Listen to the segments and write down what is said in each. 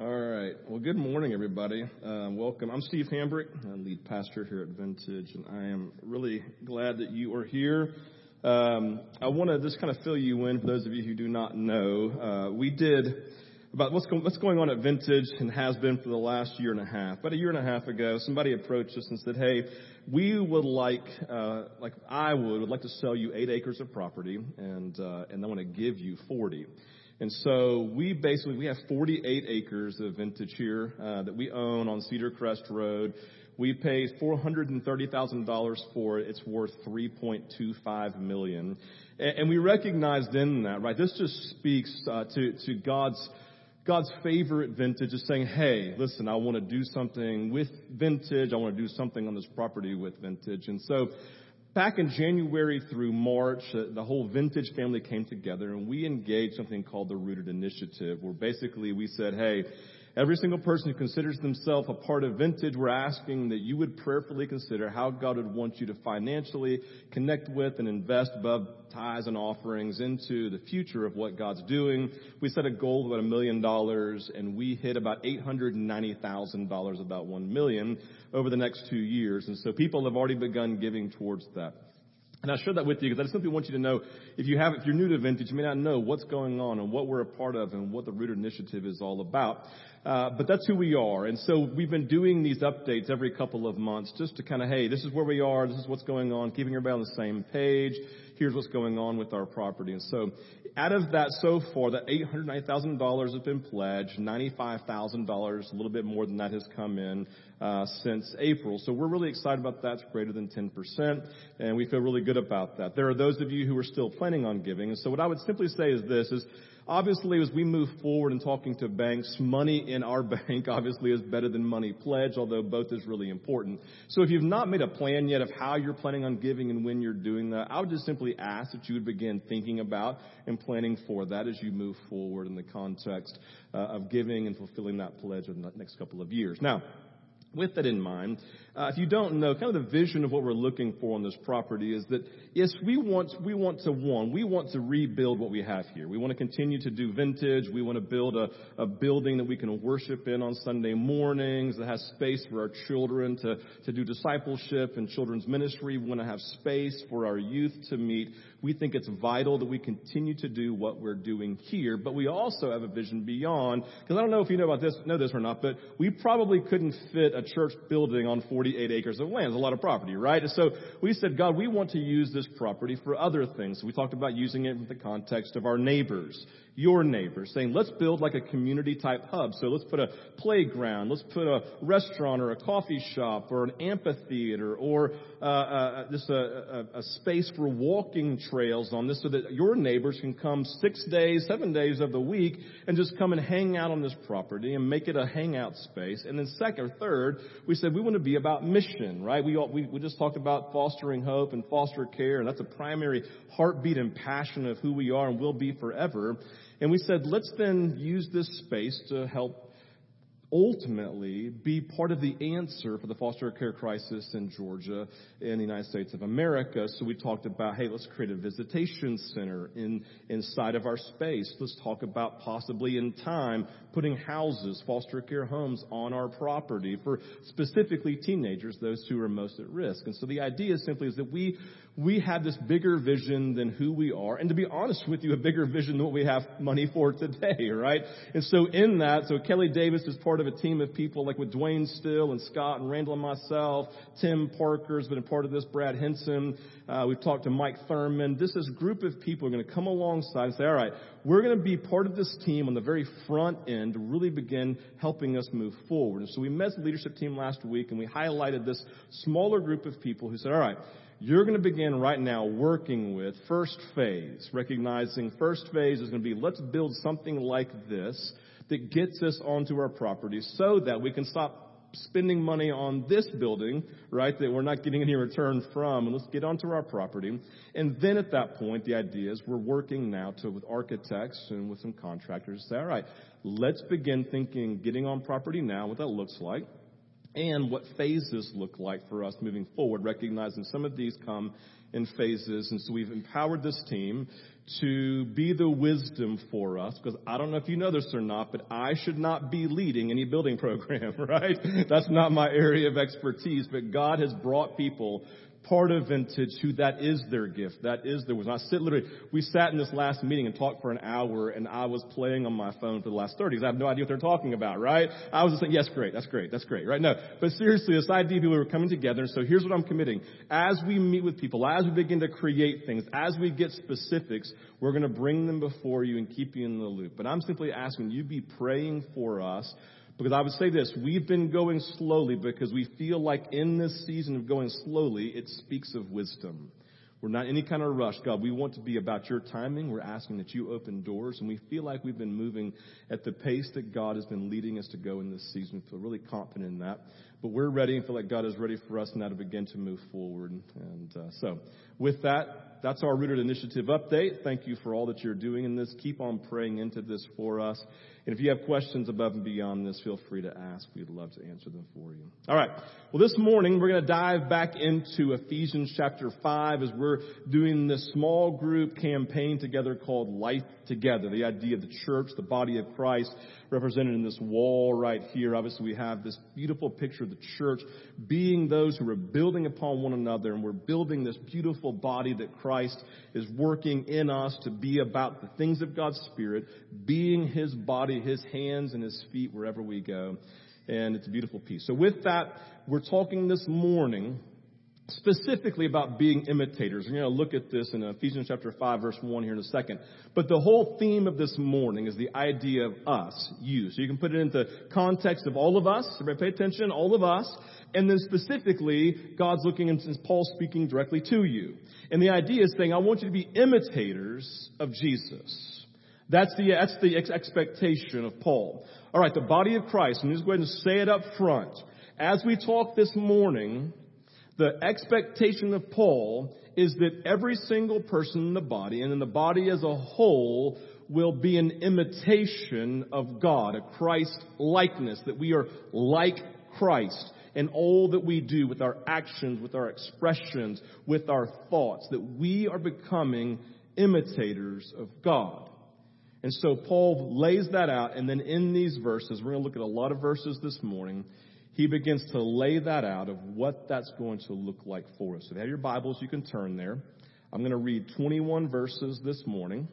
All right. Well, good morning, everybody. Uh, welcome. I'm Steve Hambrick, I'm lead pastor here at Vintage, and I am really glad that you are here. Um, I want to just kind of fill you in for those of you who do not know. Uh, we did about what's, go- what's going on at Vintage and has been for the last year and a half. About a year and a half ago, somebody approached us and said, "Hey, we would like, uh, like I would, would like to sell you eight acres of property, and uh, and I want to give you 40." And so we basically, we have 48 acres of vintage here uh, that we own on Cedar Crest Road. We paid $430,000 for it. It's worth 3.25 million. And, and we recognized in that, right, this just speaks uh, to, to God's God's favorite vintage is saying, hey, listen, I want to do something with vintage. I want to do something on this property with vintage. And so back in January through March, uh, the whole vintage family came together and we engaged something called the Rooted Initiative, where basically we said, hey, every single person who considers themselves a part of vintage, we're asking that you would prayerfully consider how God would want you to financially connect with and invest above tithes and offerings into the future of what God's doing. We set a goal of about a million dollars and we hit about $890,000, about one million over the next two years. And so people have already begun giving towards that. And I share that with you because I simply want you to know if you have, if you're new to Vintage, you may not know what's going on and what we're a part of and what the Rooted Initiative is all about. Uh, but that's who we are. And so we've been doing these updates every couple of months just to kind of, hey, this is where we are. This is what's going on. Keeping everybody on the same page. Here's what's going on with our property. And so out of that so far, that $890,000 has been pledged. $95,000, a little bit more than that has come in, uh, since April. So we're really excited about that. It's greater than 10%. And we feel really good about that. There are those of you who are still planning on giving. And so what I would simply say is this, is Obviously, as we move forward in talking to banks, money in our bank obviously is better than money pledged, although both is really important. So if you've not made a plan yet of how you're planning on giving and when you're doing that, I would just simply ask that you would begin thinking about and planning for that as you move forward in the context uh, of giving and fulfilling that pledge in the next couple of years. Now, with that in mind, uh, if you don't know, kind of the vision of what we're looking for on this property is that yes, we want we want to one, we want to rebuild what we have here. We want to continue to do vintage. We want to build a, a building that we can worship in on Sunday mornings that has space for our children to to do discipleship and children's ministry. We want to have space for our youth to meet. We think it's vital that we continue to do what we're doing here, but we also have a vision beyond. Because I don't know if you know about this, know this or not, but we probably couldn't fit a church building on 48 acres of land. It's a lot of property, right? And so we said, God, we want to use this property for other things. So we talked about using it in the context of our neighbors your neighbors, saying, let's build like a community type hub. So let's put a playground, let's put a restaurant or a coffee shop or an amphitheater or uh, uh, just a, a, a space for walking trails on this so that your neighbors can come six days, seven days of the week and just come and hang out on this property and make it a hangout space. And then second or third, we said we want to be about mission, right? We, we, we just talked about fostering hope and foster care and that's a primary heartbeat and passion of who we are and will be forever. And we said, let's then use this space to help ultimately be part of the answer for the foster care crisis in Georgia in the United States of America. So we talked about, hey, let's create a visitation center in, inside of our space. Let's talk about possibly in time putting houses, foster care homes on our property for specifically teenagers, those who are most at risk. And so the idea simply is that we, we have this bigger vision than who we are. And to be honest with you, a bigger vision than what we have money for today, right? And so in that, so Kelly Davis is part of a team of people like with Dwayne Still and Scott and Randall and myself. Tim Parker's been a part of this. Brad Henson. Uh, we've talked to Mike Thurman. This is a group of people are going to come alongside and say, all right, we're going to be part of this team on the very front end to really begin helping us move forward. And so we met a leadership team last week and we highlighted this smaller group of people who said, all right, you're going to begin right now working with first phase, recognizing first phase is going to be let's build something like this that gets us onto our property so that we can stop spending money on this building, right, that we're not getting any return from, and let's get onto our property. And then at that point, the idea is we're working now to, with architects and with some contractors, to say, all right, let's begin thinking, getting on property now, what that looks like and what phases look like for us moving forward, recognizing some of these come in phases. And so we've empowered this team to be the wisdom for us, because I don't know if you know this or not, but I should not be leading any building program, right? That's not my area of expertise, but God has brought people part of vintage who that is their gift. That is their wisdom. I sit literally, we sat in this last meeting and talked for an hour and I was playing on my phone for the last 30 because I have no idea what they're talking about, right? I was just saying, yes, great, that's great, that's great, right? No, but seriously, this idea people were coming together. So here's what I'm committing. As we meet with people, as we begin to create things, as we get specifics, we're going to bring them before you and keep you in the loop. But I'm simply asking you be praying for us because I would say this, we've been going slowly because we feel like in this season of going slowly, it speaks of wisdom. We're not any kind of rush. God, we want to be about your timing. We're asking that you open doors, and we feel like we've been moving at the pace that God has been leading us to go in this season. We feel really confident in that. But we're ready and feel like God is ready for us now to begin to move forward. And uh, so, with that, that's our Rooted Initiative update. Thank you for all that you're doing in this. Keep on praying into this for us. And if you have questions above and beyond this, feel free to ask. We'd love to answer them for you. All right. Well, this morning we're going to dive back into Ephesians chapter 5 as we're doing this small group campaign together called Life Together. The idea of the church, the body of Christ, represented in this wall right here. Obviously, we have this beautiful picture of the church being those who are building upon one another, and we're building this beautiful body that Christ is working in us to be about the things of God's Spirit, being His body, His hands and His feet wherever we go. And it's a beautiful piece. So with that, we're talking this morning specifically about being imitators. We're going to look at this in Ephesians chapter 5 verse 1 here in a second. But the whole theme of this morning is the idea of us, you. So you can put it into context of all of us. Everybody pay attention, all of us. And then specifically, God's looking and Paul's speaking directly to you. And the idea is saying, I want you to be imitators of Jesus. That's the, that's the expectation of Paul. Alright, the body of Christ, and just go ahead and say it up front. As we talk this morning, the expectation of Paul is that every single person in the body and in the body as a whole will be an imitation of God, a Christ likeness, that we are like Christ in all that we do with our actions, with our expressions, with our thoughts, that we are becoming imitators of God. And so Paul lays that out, and then in these verses, we're going to look at a lot of verses this morning he begins to lay that out of what that's going to look like for us. So if you have your Bibles, you can turn there. I'm going to read 21 verses this morning,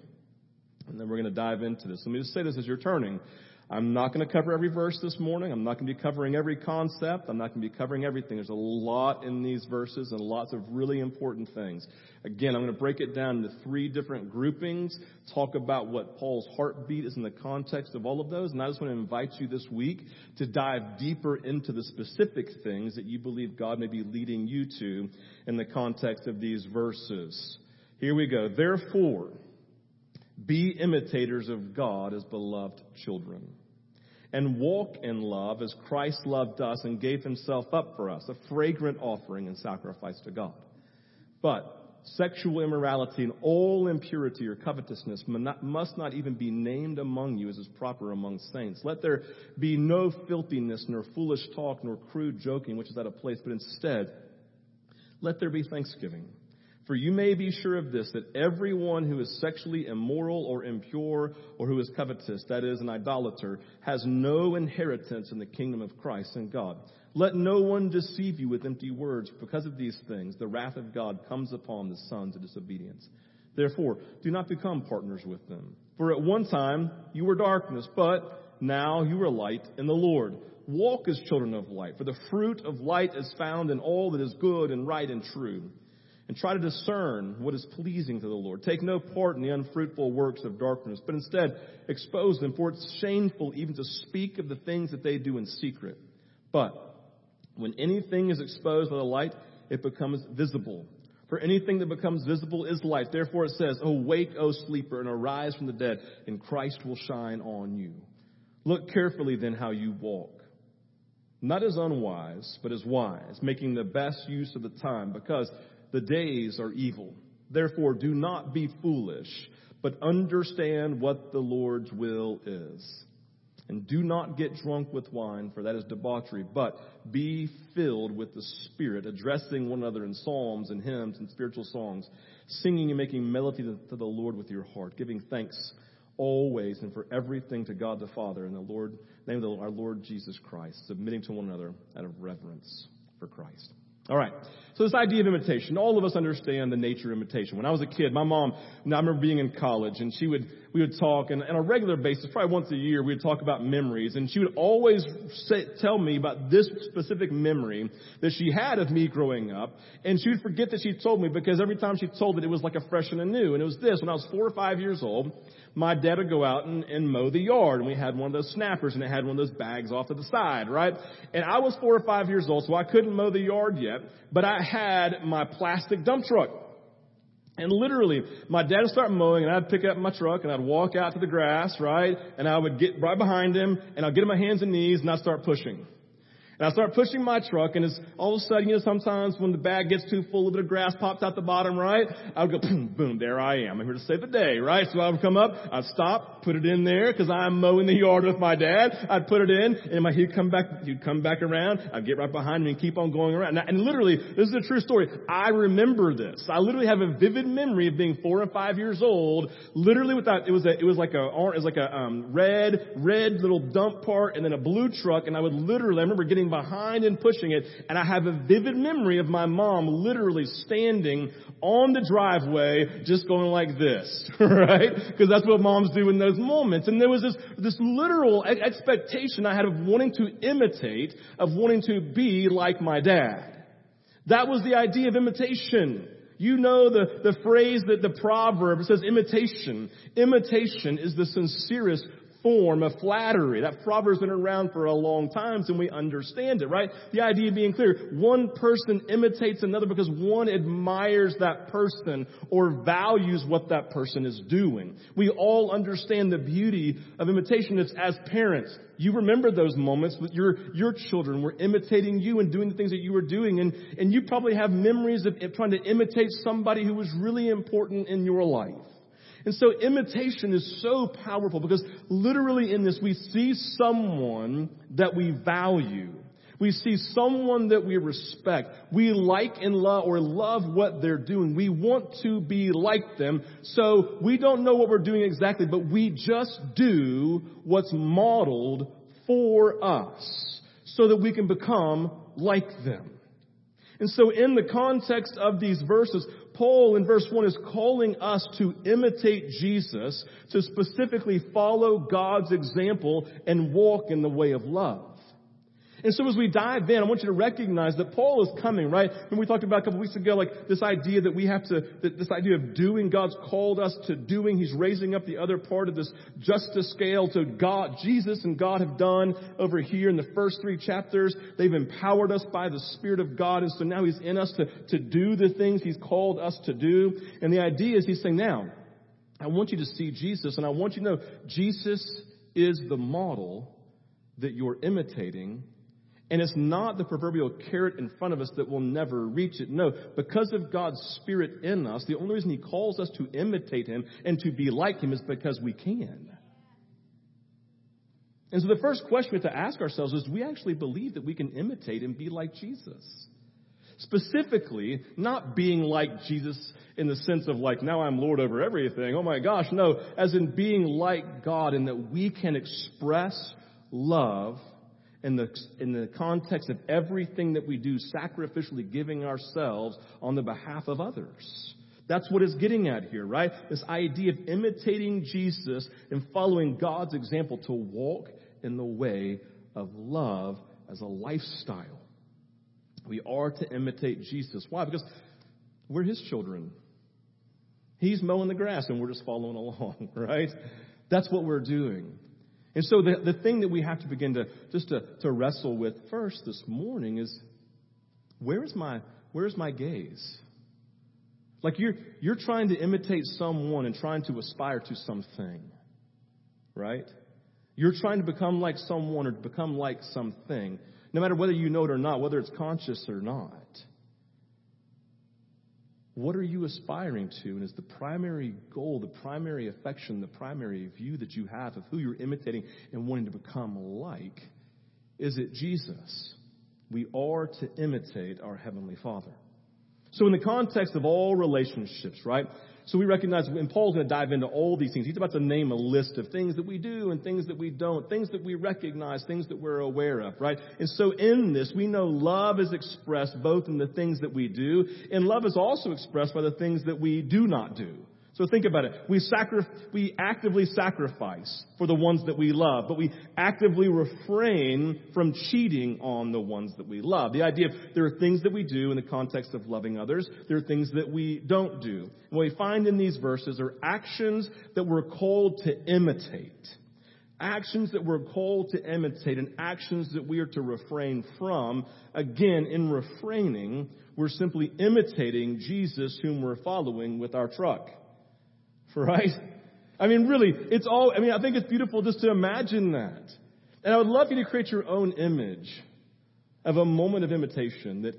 and then we're going to dive into this. Let me just say this as you're turning. I'm not going to cover every verse this morning. I'm not going to be covering every concept. I'm not going to be covering everything. There's a lot in these verses and lots of really important things. Again, I'm going to break it down into three different groupings, talk about what Paul's heartbeat is in the context of all of those, and I just want to invite you this week to dive deeper into the specific things that you believe God may be leading you to in the context of these verses. Here we go. Therefore, be imitators of God as beloved children. And walk in love as Christ loved us and gave himself up for us, a fragrant offering and sacrifice to God. But sexual immorality and all impurity or covetousness must not even be named among you as is proper among saints. Let there be no filthiness, nor foolish talk, nor crude joking, which is out of place, but instead, let there be thanksgiving. For you may be sure of this, that everyone who is sexually immoral or impure or who is covetous, that is, an idolater, has no inheritance in the kingdom of Christ and God. Let no one deceive you with empty words. Because of these things, the wrath of God comes upon the sons of disobedience. Therefore, do not become partners with them. For at one time you were darkness, but now you are light in the Lord. Walk as children of light, for the fruit of light is found in all that is good and right and true and try to discern what is pleasing to the Lord. Take no part in the unfruitful works of darkness, but instead expose them, for it's shameful even to speak of the things that they do in secret. But when anything is exposed by the light, it becomes visible. For anything that becomes visible is light. Therefore it says, Awake, O sleeper, and arise from the dead, and Christ will shine on you. Look carefully then how you walk. Not as unwise, but as wise, making the best use of the time, because the days are evil. Therefore, do not be foolish, but understand what the Lord's will is. And do not get drunk with wine, for that is debauchery, but be filled with the Spirit, addressing one another in psalms and hymns and spiritual songs, singing and making melody to the Lord with your heart, giving thanks always and for everything to God the Father in the Lord, name of our Lord Jesus Christ, submitting to one another out of reverence for Christ. All right. So this idea of imitation, all of us understand the nature of imitation. When I was a kid, my mom, I remember being in college and she would, we would talk and on a regular basis, probably once a year, we would talk about memories and she would always say, tell me about this specific memory that she had of me growing up and she would forget that she told me because every time she told it, it was like a fresh and a new. And it was this, when I was four or five years old, my dad would go out and, and mow the yard and we had one of those snappers and it had one of those bags off to the side, right? And I was four or five years old, so I couldn't mow the yard yet, but I had my plastic dump truck. And literally, my dad would start mowing and I'd pick up my truck and I'd walk out to the grass, right? And I would get right behind him and I'd get on my hands and knees and I'd start pushing. And I start pushing my truck, and it's all of a sudden, you know, sometimes when the bag gets too full, a bit of grass pops out the bottom, right? I would go, boom, boom, there I am. I'm here to save the day, right? So I would come up, I'd stop, put it in there, because I'm mowing the yard with my dad. I'd put it in, and my, he'd come back, he'd come back around, I'd get right behind him and keep on going around. Now, and literally, this is a true story. I remember this. I literally have a vivid memory of being four and five years old, literally without, it was a, it was like a, it was like a, um, red, red little dump part, and then a blue truck, and I would literally, I remember getting behind and pushing it. And I have a vivid memory of my mom literally standing on the driveway just going like this, right? Because that's what moms do in those moments. And there was this, this literal expectation I had of wanting to imitate, of wanting to be like my dad. That was the idea of imitation. You know the, the phrase that the proverb says imitation. Imitation is the sincerest form of flattery. That proverb's been around for a long time, so we understand it, right? The idea being clear, one person imitates another because one admires that person or values what that person is doing. We all understand the beauty of imitation. It's as parents. You remember those moments with your, your children were imitating you and doing the things that you were doing, and, and you probably have memories of trying to imitate somebody who was really important in your life. And so imitation is so powerful because literally in this we see someone that we value. We see someone that we respect. We like and love or love what they're doing. We want to be like them. So we don't know what we're doing exactly, but we just do what's modeled for us so that we can become like them. And so in the context of these verses, Paul in verse 1 is calling us to imitate Jesus, to specifically follow God's example and walk in the way of love. And so as we dive in, I want you to recognize that Paul is coming, right? When we talked about a couple weeks ago, like this idea that we have to, this idea of doing, God's called us to doing. He's raising up the other part of this justice scale to God, Jesus and God have done over here in the first three chapters. They've empowered us by the Spirit of God. And so now He's in us to, to do the things He's called us to do. And the idea is He's saying, now, I want you to see Jesus and I want you to know Jesus is the model that you're imitating and it's not the proverbial carrot in front of us that will never reach it. No, because of God's Spirit in us, the only reason He calls us to imitate Him and to be like Him is because we can. And so the first question we have to ask ourselves is, do we actually believe that we can imitate and be like Jesus? Specifically, not being like Jesus in the sense of like, now I'm Lord over everything. Oh my gosh, no. As in being like God in that we can express love in the, in the context of everything that we do, sacrificially giving ourselves on the behalf of others. That's what it's getting at here, right? This idea of imitating Jesus and following God's example to walk in the way of love as a lifestyle. We are to imitate Jesus. Why? Because we're his children. He's mowing the grass and we're just following along, right? That's what we're doing. And so the, the thing that we have to begin to just to, to wrestle with first this morning is where is my where is my gaze? Like you're you're trying to imitate someone and trying to aspire to something. Right? You're trying to become like someone or become like something, no matter whether you know it or not, whether it's conscious or not. What are you aspiring to? And is the primary goal, the primary affection, the primary view that you have of who you're imitating and wanting to become like, is it Jesus? We are to imitate our Heavenly Father. So, in the context of all relationships, right? So we recognize, and Paul's going to dive into all these things. He's about to name a list of things that we do and things that we don't, things that we recognize, things that we're aware of, right? And so in this, we know love is expressed both in the things that we do, and love is also expressed by the things that we do not do. So think about it. We, we actively sacrifice for the ones that we love, but we actively refrain from cheating on the ones that we love. The idea of there are things that we do in the context of loving others, there are things that we don't do. What we find in these verses are actions that we're called to imitate. Actions that we're called to imitate and actions that we are to refrain from. Again, in refraining, we're simply imitating Jesus whom we're following with our truck right? I mean, really, it's all, I mean, I think it's beautiful just to imagine that. And I would love you to create your own image of a moment of imitation that,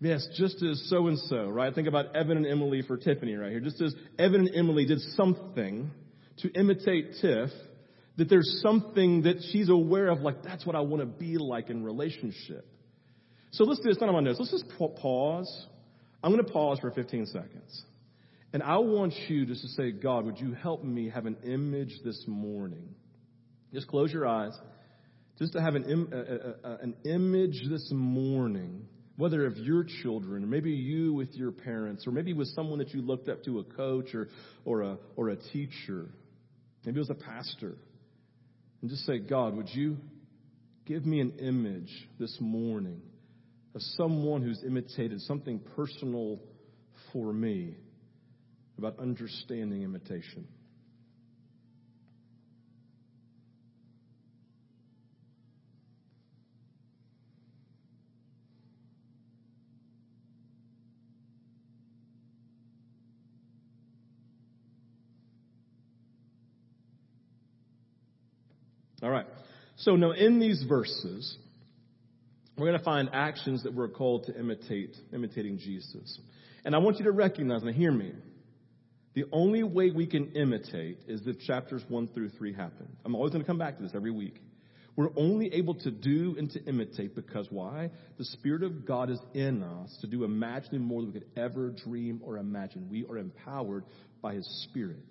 yes, just as so and so, right? Think about Evan and Emily for Tiffany right here. Just as Evan and Emily did something to imitate Tiff, that there's something that she's aware of, like, that's what I want to be like in relationship. So let's do this, not on my notes. Let's just pause. I'm going to pause for 15 seconds. And I want you just to say, God, would you help me have an image this morning? Just close your eyes. Just to have an, Im- a, a, an image this morning, whether of your children, or maybe you with your parents, or maybe with someone that you looked up to, a coach or, or, a, or a teacher. Maybe it was a pastor. And just say, God, would you give me an image this morning of someone who's imitated something personal for me? About understanding imitation. All right. So now in these verses, we're going to find actions that we're called to imitate, imitating Jesus. And I want you to recognize, and hear me, the only way we can imitate is if chapters 1 through 3 happen. I'm always going to come back to this every week. We're only able to do and to imitate because why? The Spirit of God is in us to do imagining more than we could ever dream or imagine. We are empowered by His Spirit.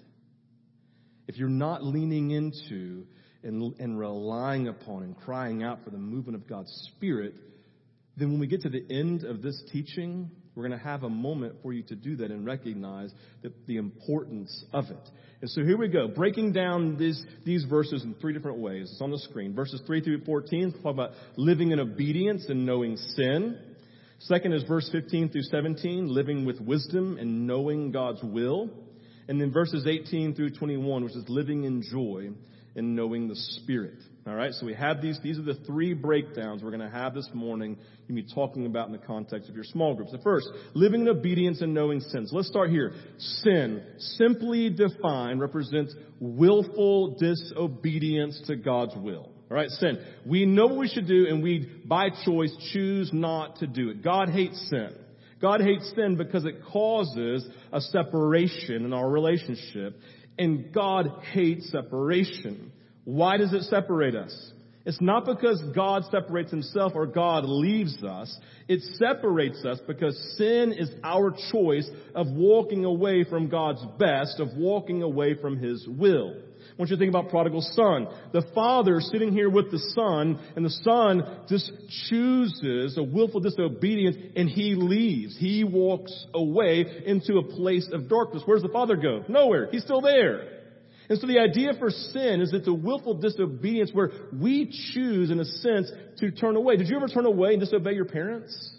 If you're not leaning into and, and relying upon and crying out for the movement of God's Spirit, then when we get to the end of this teaching, we're going to have a moment for you to do that and recognize that the importance of it. And so here we go, breaking down these, these verses in three different ways. It's on the screen. Verses 3 through 14 talk about living in obedience and knowing sin. Second is verse 15 through 17, living with wisdom and knowing God's will. And then verses 18 through 21, which is living in joy and knowing the Spirit. All right, so we have these. These are the three breakdowns we're going to have this morning. You'll be talking about in the context of your small groups. The first, living in obedience and knowing sins. Let's start here. Sin, simply defined, represents willful disobedience to God's will. All right, sin. We know what we should do, and we, by choice, choose not to do it. God hates sin. God hates sin because it causes a separation in our relationship, and God hates separation. Why does it separate us? It's not because God separates himself or God leaves us. It separates us because sin is our choice of walking away from God's best, of walking away from his will. I want you to think about prodigal son. The father sitting here with the son, and the son just chooses a willful disobedience, and he leaves. He walks away into a place of darkness. Where's the father go? Nowhere. He's still there. And so the idea for sin is it's a willful disobedience where we choose, in a sense, to turn away. Did you ever turn away and disobey your parents?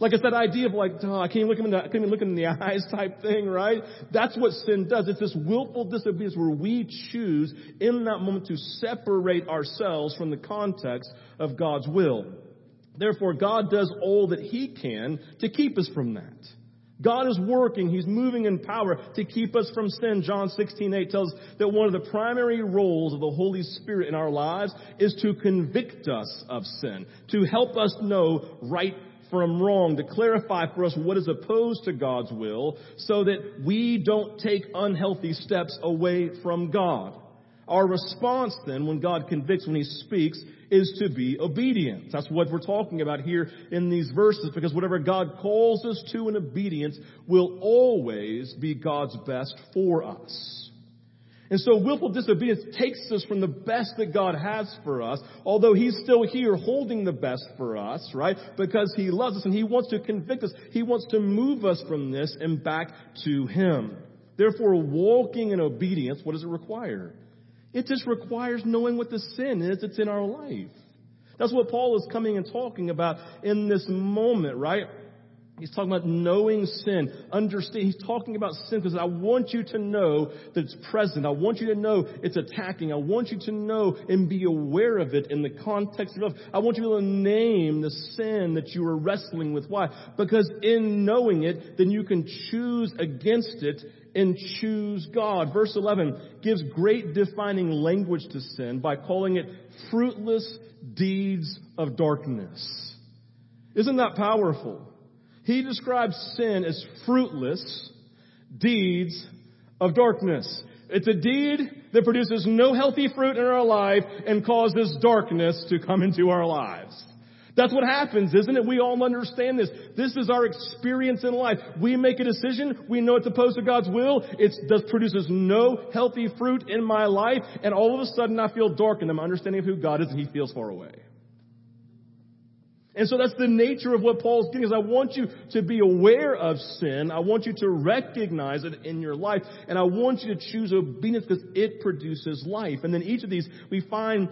Like it's that idea of like, oh, I can't look in the, I can't even look them in the eyes type thing, right? That's what sin does. It's this willful disobedience where we choose in that moment to separate ourselves from the context of God's will. Therefore, God does all that He can to keep us from that. God is working. He's moving in power to keep us from sin. John 16, 8 tells that one of the primary roles of the Holy Spirit in our lives is to convict us of sin, to help us know right from wrong, to clarify for us what is opposed to God's will, so that we don't take unhealthy steps away from God. Our response then, when God convicts, when He speaks, is to be obedient. That's what we're talking about here in these verses, because whatever God calls us to in obedience will always be God's best for us. And so willful disobedience takes us from the best that God has for us, although He's still here holding the best for us, right? Because He loves us and He wants to convict us. He wants to move us from this and back to Him. Therefore, walking in obedience, what does it require? It just requires knowing what the sin is that's in our life. That's what Paul is coming and talking about in this moment, right? He's talking about knowing sin, understand. He's talking about sin because I want you to know that it's present. I want you to know it's attacking. I want you to know and be aware of it in the context of I want you to name the sin that you are wrestling with. Why? Because in knowing it, then you can choose against it and choose God. Verse 11 gives great defining language to sin by calling it fruitless deeds of darkness. Isn't that powerful? He describes sin as fruitless deeds of darkness. It's a deed that produces no healthy fruit in our life and causes darkness to come into our lives. That's what happens, isn't it? We all understand this. This is our experience in life. We make a decision. We know it's opposed to God's will. It does produces no healthy fruit in my life. And all of a sudden I feel darkened in my understanding of who God is and He feels far away. And so that's the nature of what Paul's getting is I want you to be aware of sin. I want you to recognize it in your life. And I want you to choose obedience because it produces life. And then each of these we find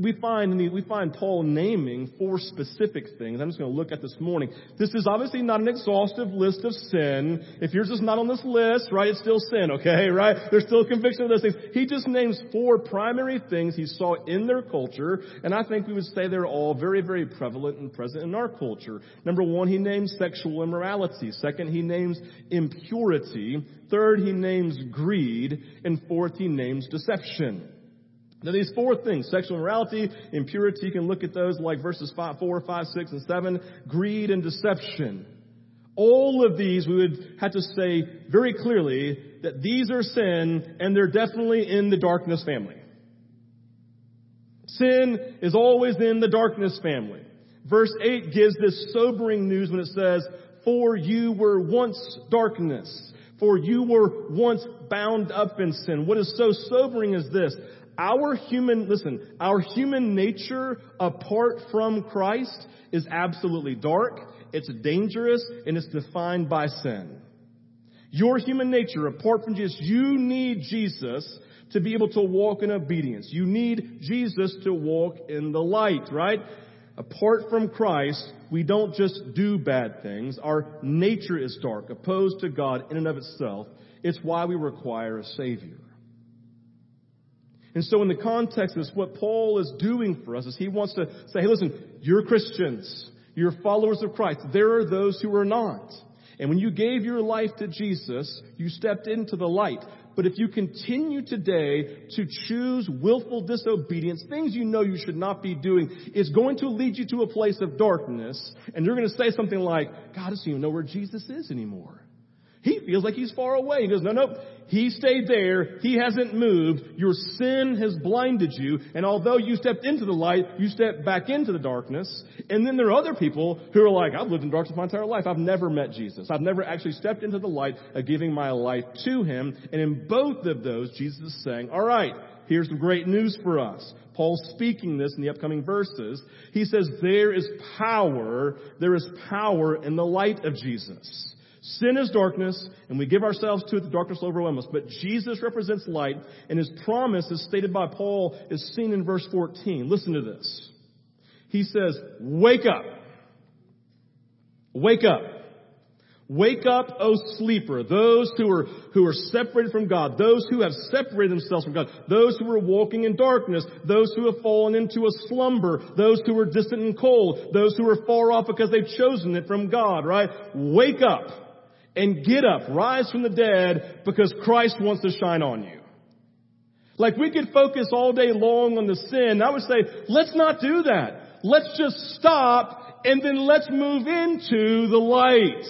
we find we find Paul naming four specific things. I'm just going to look at this morning. This is obviously not an exhaustive list of sin. If yours is not on this list, right, it's still sin, okay, right? There's still conviction of those things. He just names four primary things he saw in their culture, and I think we would say they're all very, very prevalent and present in our culture. Number one, he names sexual immorality. Second, he names impurity. Third, he names greed. And fourth, he names deception. Now these four things, sexual immorality, impurity, you can look at those like verses 5, 4, 5, 6, and 7, greed and deception. All of these we would have to say very clearly that these are sin and they're definitely in the darkness family. Sin is always in the darkness family. Verse 8 gives this sobering news when it says, For you were once darkness. For you were once bound up in sin. What is so sobering is this. Our human, listen, our human nature apart from Christ is absolutely dark, it's dangerous, and it's defined by sin. Your human nature apart from Jesus, you need Jesus to be able to walk in obedience. You need Jesus to walk in the light, right? Apart from Christ, we don't just do bad things. Our nature is dark, opposed to God in and of itself. It's why we require a Savior. And so in the context of this, what Paul is doing for us is he wants to say, hey, listen, you're Christians. You're followers of Christ. There are those who are not. And when you gave your life to Jesus, you stepped into the light. But if you continue today to choose willful disobedience, things you know you should not be doing, it's going to lead you to a place of darkness. And you're going to say something like, God doesn't even know where Jesus is anymore. He feels like he's far away. He goes, no, no, he stayed there. He hasn't moved. Your sin has blinded you. And although you stepped into the light, you stepped back into the darkness. And then there are other people who are like, I've lived in darkness my entire life. I've never met Jesus. I've never actually stepped into the light of giving my life to him. And in both of those, Jesus is saying, all right, here's some great news for us. Paul's speaking this in the upcoming verses. He says, there is power, there is power in the light of Jesus. Sin is darkness, and we give ourselves to it, the darkness will overwhelm us. But Jesus represents light, and his promise, as stated by Paul, is seen in verse 14. Listen to this. He says, Wake up. Wake up. Wake up, O sleeper, those who are, who are separated from God, those who have separated themselves from God, those who are walking in darkness, those who have fallen into a slumber, those who are distant and cold, those who are far off because they've chosen it from God, right? Wake up and get up, rise from the dead because Christ wants to shine on you. Like we could focus all day long on the sin. I would say, let's not do that. Let's just stop and then let's move into the light.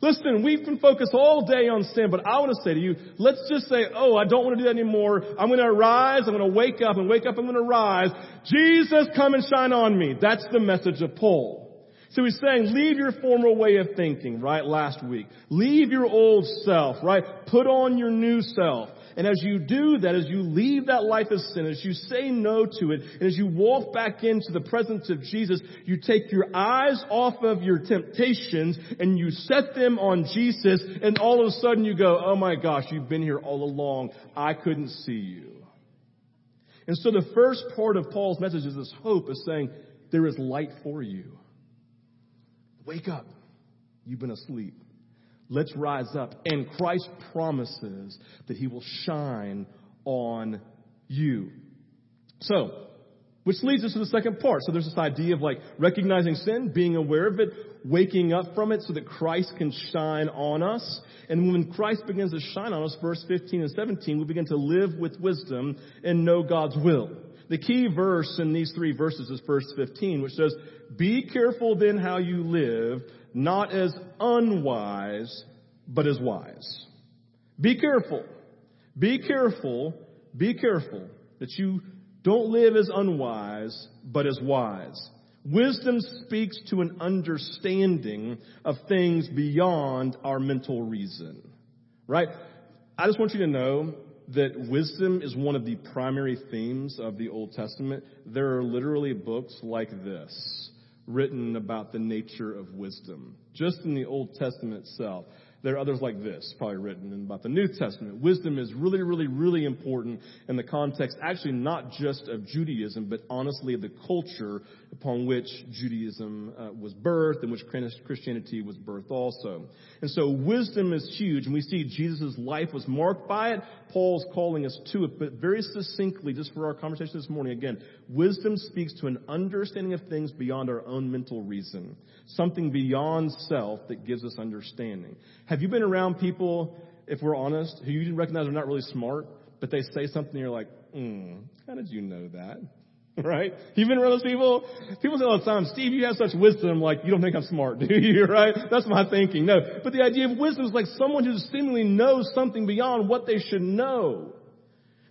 Listen, we can focus all day on sin, but I want to say to you, let's just say, oh, I don't want to do that anymore. I'm going to arise. I'm going to wake up and wake up. I'm going to rise. Jesus, come and shine on me. That's the message of Paul. So he's saying, leave your former way of thinking, right? Last week. Leave your old self, right? Put on your new self. And as you do that, as you leave that life of sin, as you say no to it, and as you walk back into the presence of Jesus, you take your eyes off of your temptations and you set them on Jesus, and all of a sudden you go, oh my gosh, you've been here all along. I couldn't see you. And so the first part of Paul's message is this hope is saying, there is light for you. Wake up. You've been asleep. Let's rise up. And Christ promises that he will shine on you. So, which leads us to the second part. So there's this idea of like recognizing sin, being aware of it, waking up from it so that Christ can shine on us. And when Christ begins to shine on us, verse 15 and 17, we begin to live with wisdom and know God's will. The key verse in these three verses is verse 15, which says, Be careful then how you live, not as unwise, but as wise. Be careful. Be careful. Be careful that you don't live as unwise, but as wise. Wisdom speaks to an understanding of things beyond our mental reason. Right? I just want you to know that wisdom is one of the primary themes of the Old Testament. There are literally books like this written about the nature of wisdom, just in the Old Testament itself. There are others like this, probably written about the New Testament. Wisdom is really, really, really important in the context, actually not just of Judaism, but honestly of the culture upon which Judaism uh, was birthed and which Christianity was birthed also. And so wisdom is huge, and we see Jesus' life was marked by it. Paul's calling us to it, but very succinctly, just for our conversation this morning, again, wisdom speaks to an understanding of things beyond our own mental reason. Something beyond self that gives us understanding. Have you been around people, if we're honest, who you didn't recognize are not really smart, but they say something and you're like, hmm, how did you know that? right? You've been around those people? People say all the time, Steve, you have such wisdom, like, you don't think I'm smart, do you? right? That's my thinking. No. But the idea of wisdom is like someone who seemingly knows something beyond what they should know.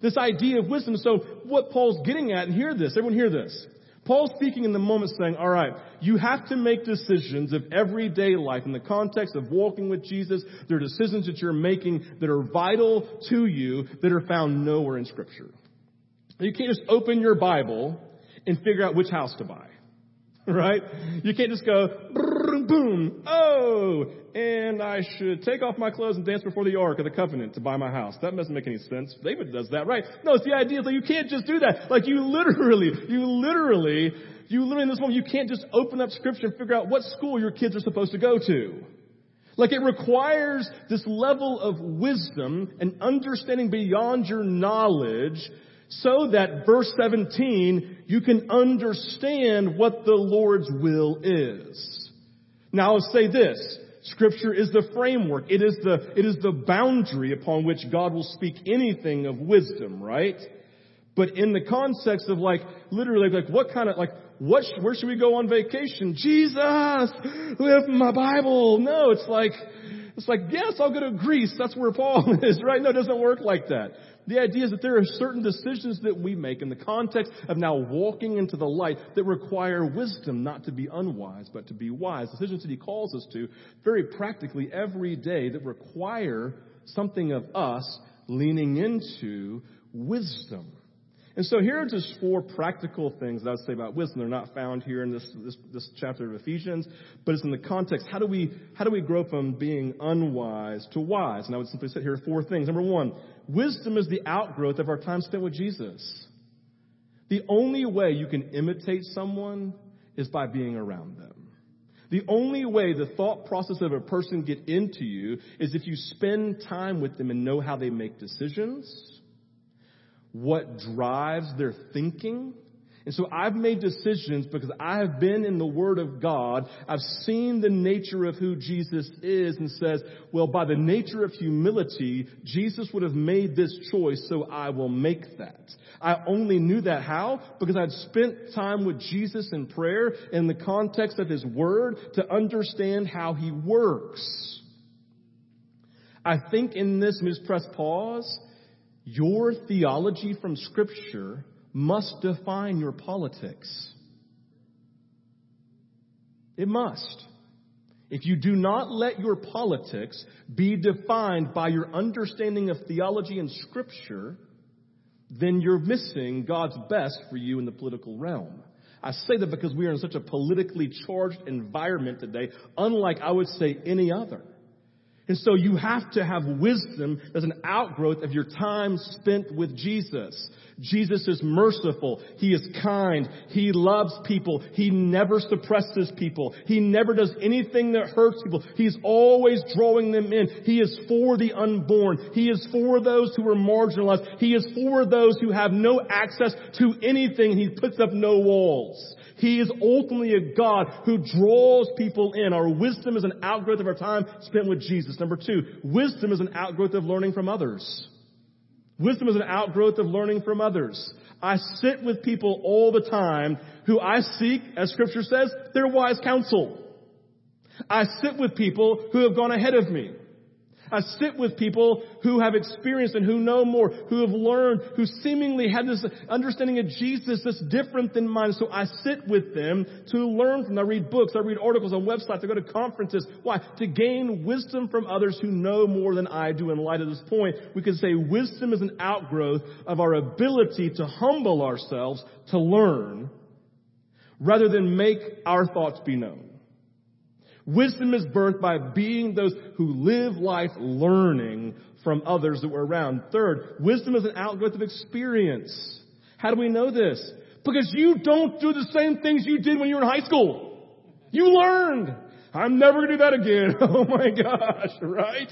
This idea of wisdom. So what Paul's getting at, and hear this, everyone hear this. Paul's speaking in the moment saying, all right, you have to make decisions of everyday life in the context of walking with Jesus. There are decisions that you're making that are vital to you that are found nowhere in scripture. You can't just open your Bible and figure out which house to buy. Right? You can't just go, boom, oh, and I should take off my clothes and dance before the Ark of the Covenant to buy my house. That doesn't make any sense. David does that, right? No, it's the idea that you can't just do that. Like you literally, you literally, you literally in this moment, you can't just open up scripture and figure out what school your kids are supposed to go to. Like it requires this level of wisdom and understanding beyond your knowledge so that verse 17, you can understand what the Lord's will is. Now I'll say this. Scripture is the framework. It is the, it is the boundary upon which God will speak anything of wisdom, right? But in the context of like, literally, like what kind of, like, what, where should we go on vacation? Jesus! Lift my Bible! No, it's like, it's like, yes, I'll go to Greece. That's where Paul is, right? No, it doesn't work like that. The idea is that there are certain decisions that we make in the context of now walking into the light that require wisdom, not to be unwise, but to be wise. Decisions that he calls us to very practically every day that require something of us leaning into wisdom. And so here are just four practical things that I would say about wisdom. They're not found here in this, this, this, chapter of Ephesians, but it's in the context. How do we, how do we grow from being unwise to wise? And I would simply say here four things. Number one, wisdom is the outgrowth of our time spent with Jesus. The only way you can imitate someone is by being around them. The only way the thought process of a person get into you is if you spend time with them and know how they make decisions what drives their thinking And so I've made decisions because I have been in the Word of God. I've seen the nature of who Jesus is and says, well, by the nature of humility, Jesus would have made this choice, so I will make that. I only knew that how? Because I'd spent time with Jesus in prayer in the context of His Word to understand how He works. I think in this, Ms. Press pause, your theology from Scripture must define your politics. It must. If you do not let your politics be defined by your understanding of theology and scripture, then you're missing God's best for you in the political realm. I say that because we are in such a politically charged environment today, unlike I would say any other. And so you have to have wisdom as an outgrowth of your time spent with Jesus. Jesus is merciful. He is kind. He loves people. He never suppresses people. He never does anything that hurts people. He's always drawing them in. He is for the unborn. He is for those who are marginalized. He is for those who have no access to anything. He puts up no walls. He is ultimately a God who draws people in. Our wisdom is an outgrowth of our time spent with Jesus. Number two, wisdom is an outgrowth of learning from others. Wisdom is an outgrowth of learning from others. I sit with people all the time who I seek, as scripture says, their wise counsel. I sit with people who have gone ahead of me. I sit with people who have experienced and who know more, who have learned, who seemingly have this understanding of Jesus that's different than mine. So I sit with them to learn from them. I read books, I read articles on websites, I go to conferences. Why? To gain wisdom from others who know more than I do in light of this point. We could say wisdom is an outgrowth of our ability to humble ourselves to learn rather than make our thoughts be known. Wisdom is birthed by being those who live life learning from others that were around. Third, wisdom is an outgrowth of experience. How do we know this? Because you don't do the same things you did when you were in high school. You learned. I'm never gonna do that again. Oh my gosh, right?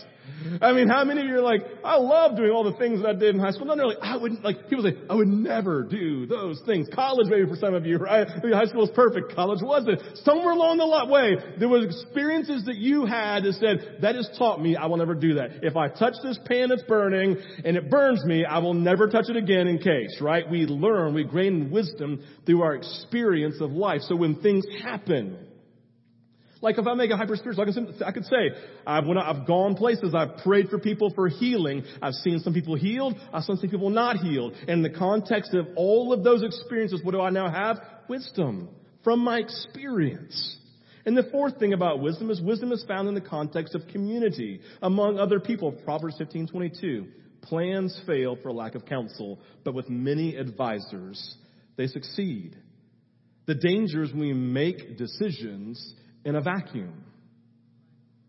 I mean, how many of you are like, I love doing all the things that I did in high school? No, no, like, I wouldn't, like, people say, I would never do those things. College maybe for some of you, right? High school was perfect. College wasn't. Somewhere along the way, there was experiences that you had that said, that has taught me I will never do that. If I touch this pan that's burning and it burns me, I will never touch it again in case, right? We learn, we gain wisdom through our experience of life. So when things happen, like if I make a hyper spiritual, I could say, I've, when I've gone places, I've prayed for people for healing. I've seen some people healed. I've seen some people not healed. And in the context of all of those experiences, what do I now have? Wisdom from my experience. And the fourth thing about wisdom is wisdom is found in the context of community among other people. Proverbs 15:22. Plans fail for lack of counsel, but with many advisors, they succeed. The danger is when we make decisions in a vacuum.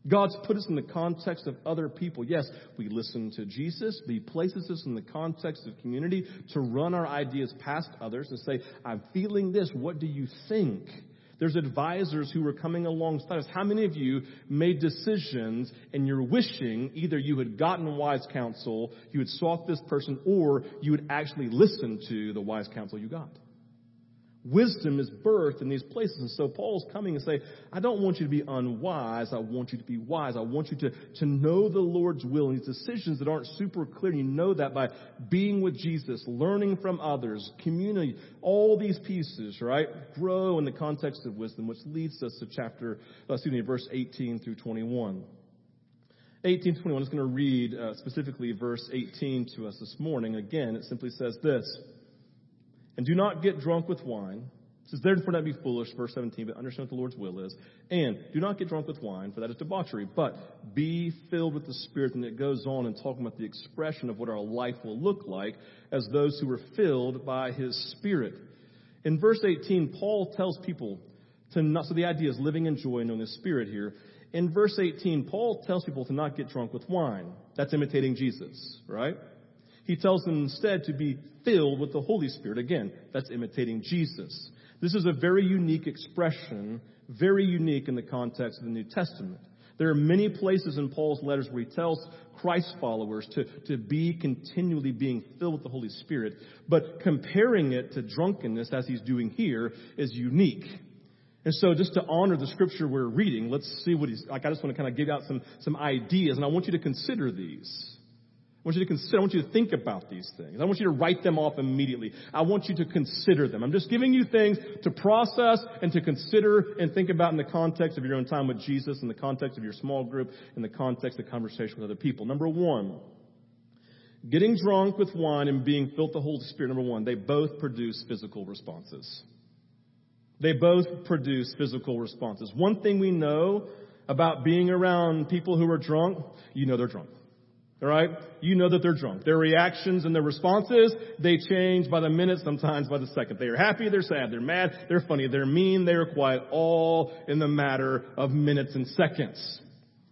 God's put us in the context of other people. Yes, we listen to Jesus, but He places us in the context of community to run our ideas past others and say, I'm feeling this. What do you think? There's advisors who are coming alongside us. How many of you made decisions and you're wishing either you had gotten wise counsel, you had sought this person, or you had actually listened to the wise counsel you got? Wisdom is birthed in these places. And so Paul's coming and say, I don't want you to be unwise. I want you to be wise. I want you to, to know the Lord's will and these decisions that aren't super clear. You know that by being with Jesus, learning from others, community, all these pieces, right? Grow in the context of wisdom, which leads us to chapter, uh, excuse me, verse 18 through 21. 18 to 21. I'm just going to read uh, specifically verse 18 to us this morning. Again, it simply says this. And do not get drunk with wine. It says, therefore not be foolish, verse 17, but understand what the Lord's will is. And do not get drunk with wine, for that is debauchery, but be filled with the Spirit. And it goes on and talking about the expression of what our life will look like as those who are filled by His Spirit. In verse 18, Paul tells people to not, so the idea is living in joy and knowing the Spirit here. In verse 18, Paul tells people to not get drunk with wine. That's imitating Jesus, right? He tells them instead to be filled with the Holy Spirit. Again, that's imitating Jesus. This is a very unique expression, very unique in the context of the New Testament. There are many places in Paul's letters where he tells Christ followers to, to be continually being filled with the Holy Spirit, but comparing it to drunkenness as he's doing here is unique. And so just to honor the scripture we're reading, let's see what he's like. I just want to kind of give out some, some ideas and I want you to consider these. I want you to consider, I want you to think about these things. I want you to write them off immediately. I want you to consider them. I'm just giving you things to process and to consider and think about in the context of your own time with Jesus, in the context of your small group, in the context of conversation with other people. Number one, getting drunk with wine and being filled with the Holy Spirit, number one, they both produce physical responses. They both produce physical responses. One thing we know about being around people who are drunk, you know they're drunk. All right? You know that they're drunk. Their reactions and their responses, they change by the minute, sometimes by the second. They are happy, they're sad, they're mad, they're funny, they're mean, they're quiet, all in the matter of minutes and seconds.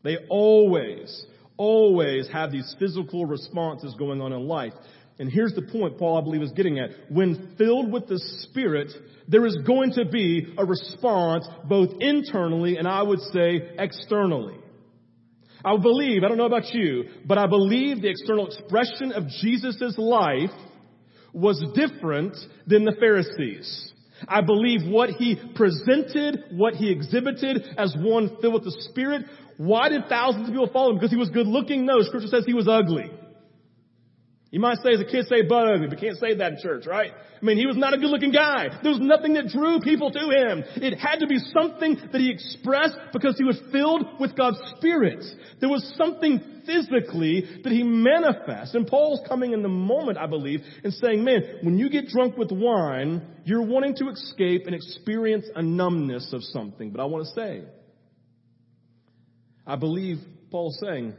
They always, always have these physical responses going on in life. And here's the point Paul, I believe, is getting at. When filled with the Spirit, there is going to be a response both internally and I would say externally. I believe, I don't know about you, but I believe the external expression of Jesus' life was different than the Pharisees. I believe what he presented, what he exhibited as one filled with the Spirit. Why did thousands of people follow him? Because he was good looking? No, scripture says he was ugly. You might say as a kid say butt ugly, but can't say that in church, right? I mean, he was not a good looking guy. There was nothing that drew people to him. It had to be something that he expressed because he was filled with God's Spirit. There was something physically that he manifests. And Paul's coming in the moment, I believe, and saying, man, when you get drunk with wine, you're wanting to escape and experience a numbness of something. But I want to say, I believe Paul's saying,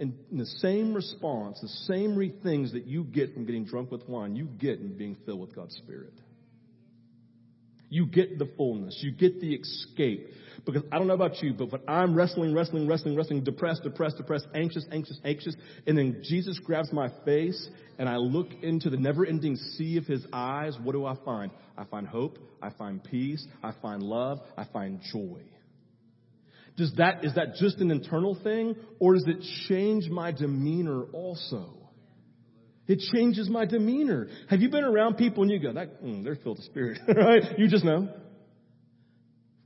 and the same response, the same things that you get from getting drunk with wine, you get in being filled with God's Spirit. You get the fullness. You get the escape. Because I don't know about you, but when I'm wrestling, wrestling, wrestling, wrestling, depressed, depressed, depressed, anxious, anxious, anxious, and then Jesus grabs my face and I look into the never ending sea of his eyes, what do I find? I find hope. I find peace. I find love. I find joy. Does that, is that just an internal thing or does it change my demeanor also? It changes my demeanor. Have you been around people and you go, that, mm, they're filled with spirit, right? You just know.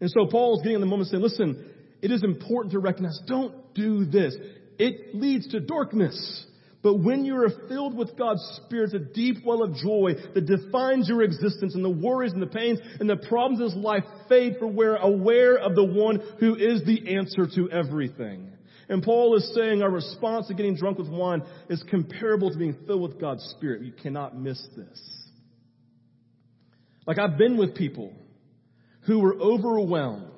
And so Paul's getting in the moment saying, listen, it is important to recognize, don't do this. It leads to darkness. But when you are filled with God's Spirit, a deep well of joy that defines your existence and the worries and the pains and the problems of this life fade for we're aware of the one who is the answer to everything. And Paul is saying our response to getting drunk with wine is comparable to being filled with God's Spirit. You cannot miss this. Like I've been with people who were overwhelmed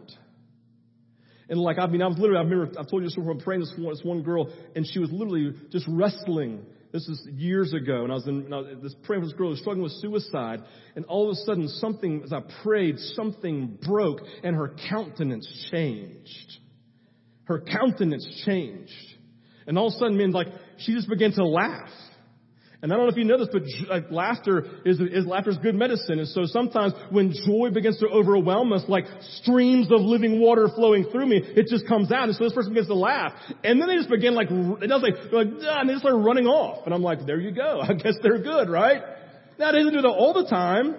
and like, I mean, I was literally, I remember, I've told you this before, I'm praying this one, this one girl, and she was literally just wrestling. This is years ago, and I was in, I was this praying for this girl who was struggling with suicide, and all of a sudden something, as I prayed, something broke, and her countenance changed. Her countenance changed. And all of a sudden, man, like, she just began to laugh. And I don't know if you know this, but like, laughter is, is laughter is good medicine. And so sometimes when joy begins to overwhelm us, like streams of living water flowing through me, it just comes out. And so this person begins to laugh, and then they just begin like it does like, like ah, and they just start running off. And I'm like, there you go. I guess they're good, right? Now doesn't do that all the time.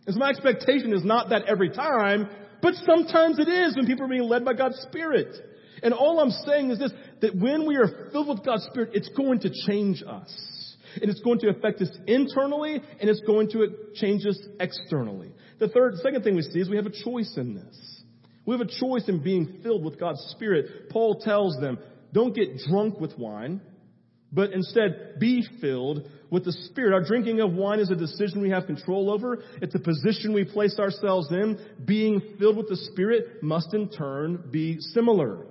Because my expectation is not that every time, but sometimes it is when people are being led by God's Spirit. And all I'm saying is this, that when we are filled with God's Spirit, it's going to change us and it's going to affect us internally, and it's going to change us externally. The third, second thing we see is we have a choice in this. We have a choice in being filled with God's Spirit. Paul tells them, don't get drunk with wine, but instead be filled with the Spirit. Our drinking of wine is a decision we have control over. It's a position we place ourselves in. Being filled with the Spirit must in turn be similar.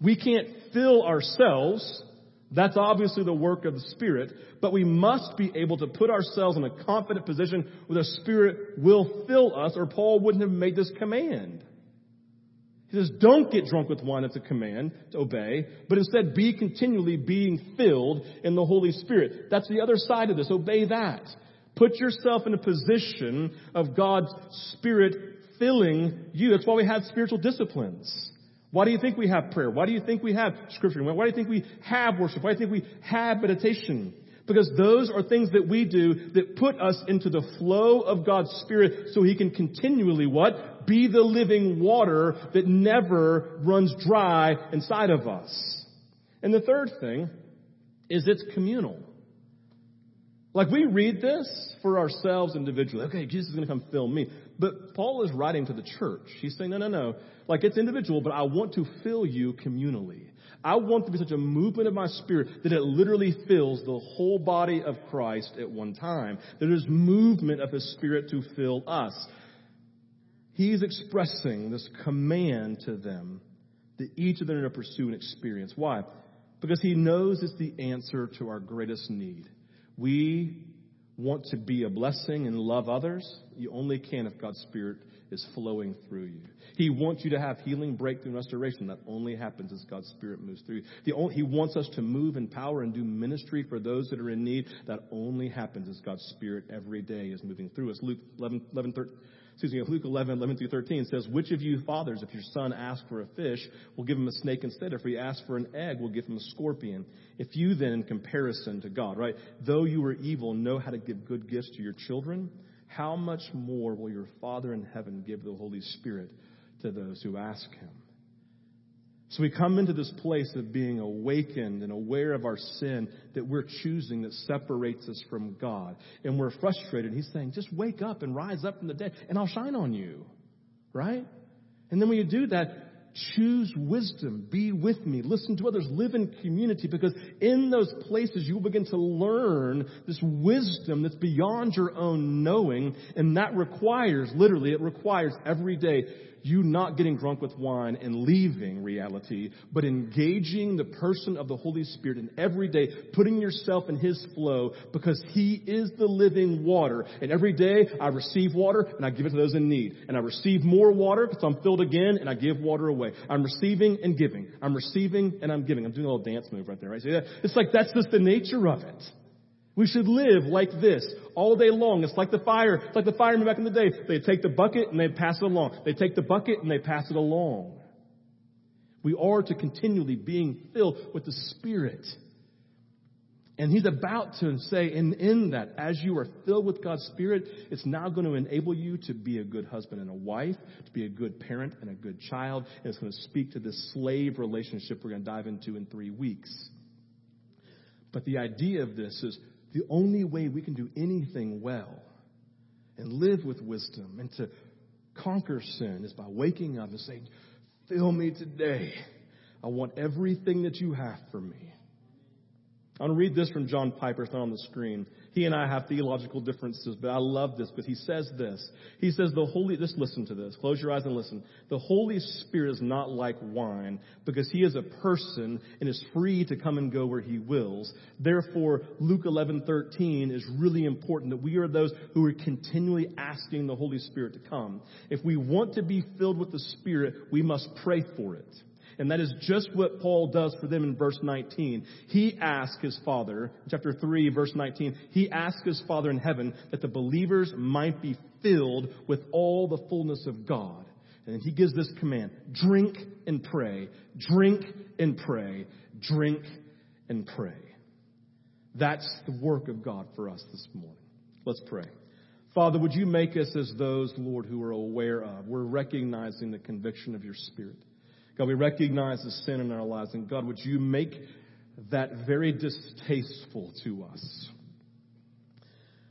We can't fill ourselves that's obviously the work of the Spirit, but we must be able to put ourselves in a confident position where the Spirit will fill us, or Paul wouldn't have made this command. He says, don't get drunk with wine, it's a command to obey, but instead be continually being filled in the Holy Spirit. That's the other side of this. Obey that. Put yourself in a position of God's Spirit filling you. That's why we have spiritual disciplines. Why do you think we have prayer? Why do you think we have scripture? Why do you think we have worship? Why do you think we have meditation? Because those are things that we do that put us into the flow of God's Spirit so He can continually what? Be the living water that never runs dry inside of us. And the third thing is it's communal. Like we read this for ourselves individually. Okay, Jesus is going to come fill me. But Paul is writing to the church. He's saying, no, no, no. Like it's individual, but I want to fill you communally. I want to be such a movement of my spirit that it literally fills the whole body of Christ at one time. That there's movement of his spirit to fill us. He's expressing this command to them that each of them are to pursue and experience. Why? Because he knows it's the answer to our greatest need. We want to be a blessing and love others. You only can if God's Spirit is flowing through you. He wants you to have healing, breakthrough, and restoration. That only happens as God's Spirit moves through you. Only, he wants us to move in power and do ministry for those that are in need. That only happens as God's Spirit every day is moving through us. Luke 11, 11 13, excuse me, Luke 11, 11 through 13 says, Which of you fathers, if your son asks for a fish, will give him a snake instead? If he asks for an egg, will give him a scorpion? If you then, in comparison to God, right, though you are evil, know how to give good gifts to your children, how much more will your Father in heaven give the Holy Spirit to those who ask him? So we come into this place of being awakened and aware of our sin that we're choosing that separates us from God. And we're frustrated. He's saying, just wake up and rise up from the dead and I'll shine on you. Right? And then when you do that, Choose wisdom. Be with me. Listen to others. Live in community because in those places you will begin to learn this wisdom that's beyond your own knowing. And that requires, literally, it requires every day you not getting drunk with wine and leaving reality, but engaging the person of the Holy Spirit and every day putting yourself in His flow because He is the living water. And every day I receive water and I give it to those in need. And I receive more water because I'm filled again and I give water away. I'm receiving and giving. I'm receiving and I'm giving. I'm doing a little dance move right there, right? See that? It's like that's just the nature of it. We should live like this all day long. It's like the fire. It's like the firemen back in the day. They take the bucket and they pass it along. They take the bucket and they pass it along. We are to continually being filled with the Spirit. And he's about to say, and in that, as you are filled with God's Spirit, it's now going to enable you to be a good husband and a wife, to be a good parent and a good child. And it's going to speak to this slave relationship we're going to dive into in three weeks. But the idea of this is the only way we can do anything well and live with wisdom and to conquer sin is by waking up and saying, Fill me today. I want everything that you have for me. I'm going to read this from John Piper. It's not on the screen. He and I have theological differences, but I love this. But he says this. He says the Holy, just listen to this. Close your eyes and listen. The Holy Spirit is not like wine because he is a person and is free to come and go where he wills. Therefore, Luke 11:13 is really important that we are those who are continually asking the Holy Spirit to come. If we want to be filled with the Spirit, we must pray for it. And that is just what Paul does for them in verse 19. He asks his Father, chapter 3, verse 19, he asks his Father in heaven that the believers might be filled with all the fullness of God. And he gives this command, drink and pray, drink and pray, drink and pray. That's the work of God for us this morning. Let's pray. Father, would you make us as those, Lord, who are aware of? We're recognizing the conviction of your Spirit. God, we recognize the sin in our lives. And God, would you make that very distasteful to us?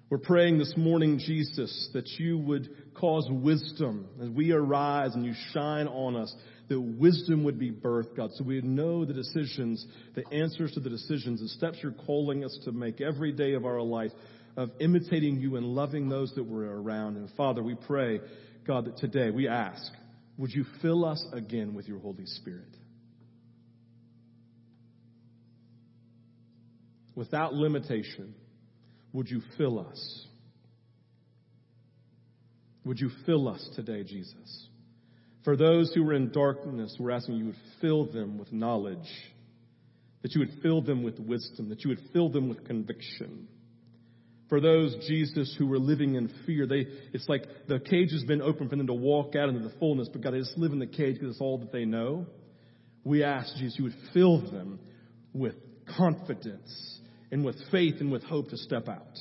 We're praying this morning, Jesus, that you would cause wisdom as we arise and you shine on us, that wisdom would be birthed, God, so we would know the decisions, the answers to the decisions, the steps you're calling us to make every day of our life of imitating you and loving those that we're around. And Father, we pray, God, that today we ask would you fill us again with your Holy Spirit? Without limitation, would you fill us? Would you fill us today, Jesus? For those who are in darkness, we're asking you would fill them with knowledge, that you would fill them with wisdom, that you would fill them with conviction. For those, Jesus, who were living in fear, they, it's like the cage has been open for them to walk out into the fullness, but God, they just live in the cage because it's all that they know. we ask, Jesus, you would fill them with confidence and with faith and with hope to step out.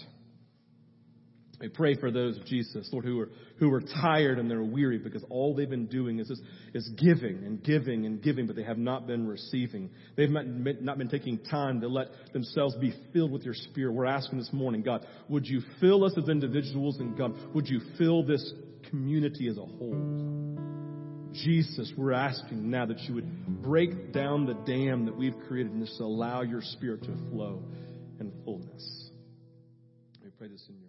I pray for those, of Jesus, Lord, who are, who are tired and they're weary because all they've been doing is, is giving and giving and giving, but they have not been receiving. They've not, not been taking time to let themselves be filled with your Spirit. We're asking this morning, God, would you fill us as individuals and God, would you fill this community as a whole? Jesus, we're asking now that you would break down the dam that we've created and just allow your Spirit to flow in fullness. We pray this in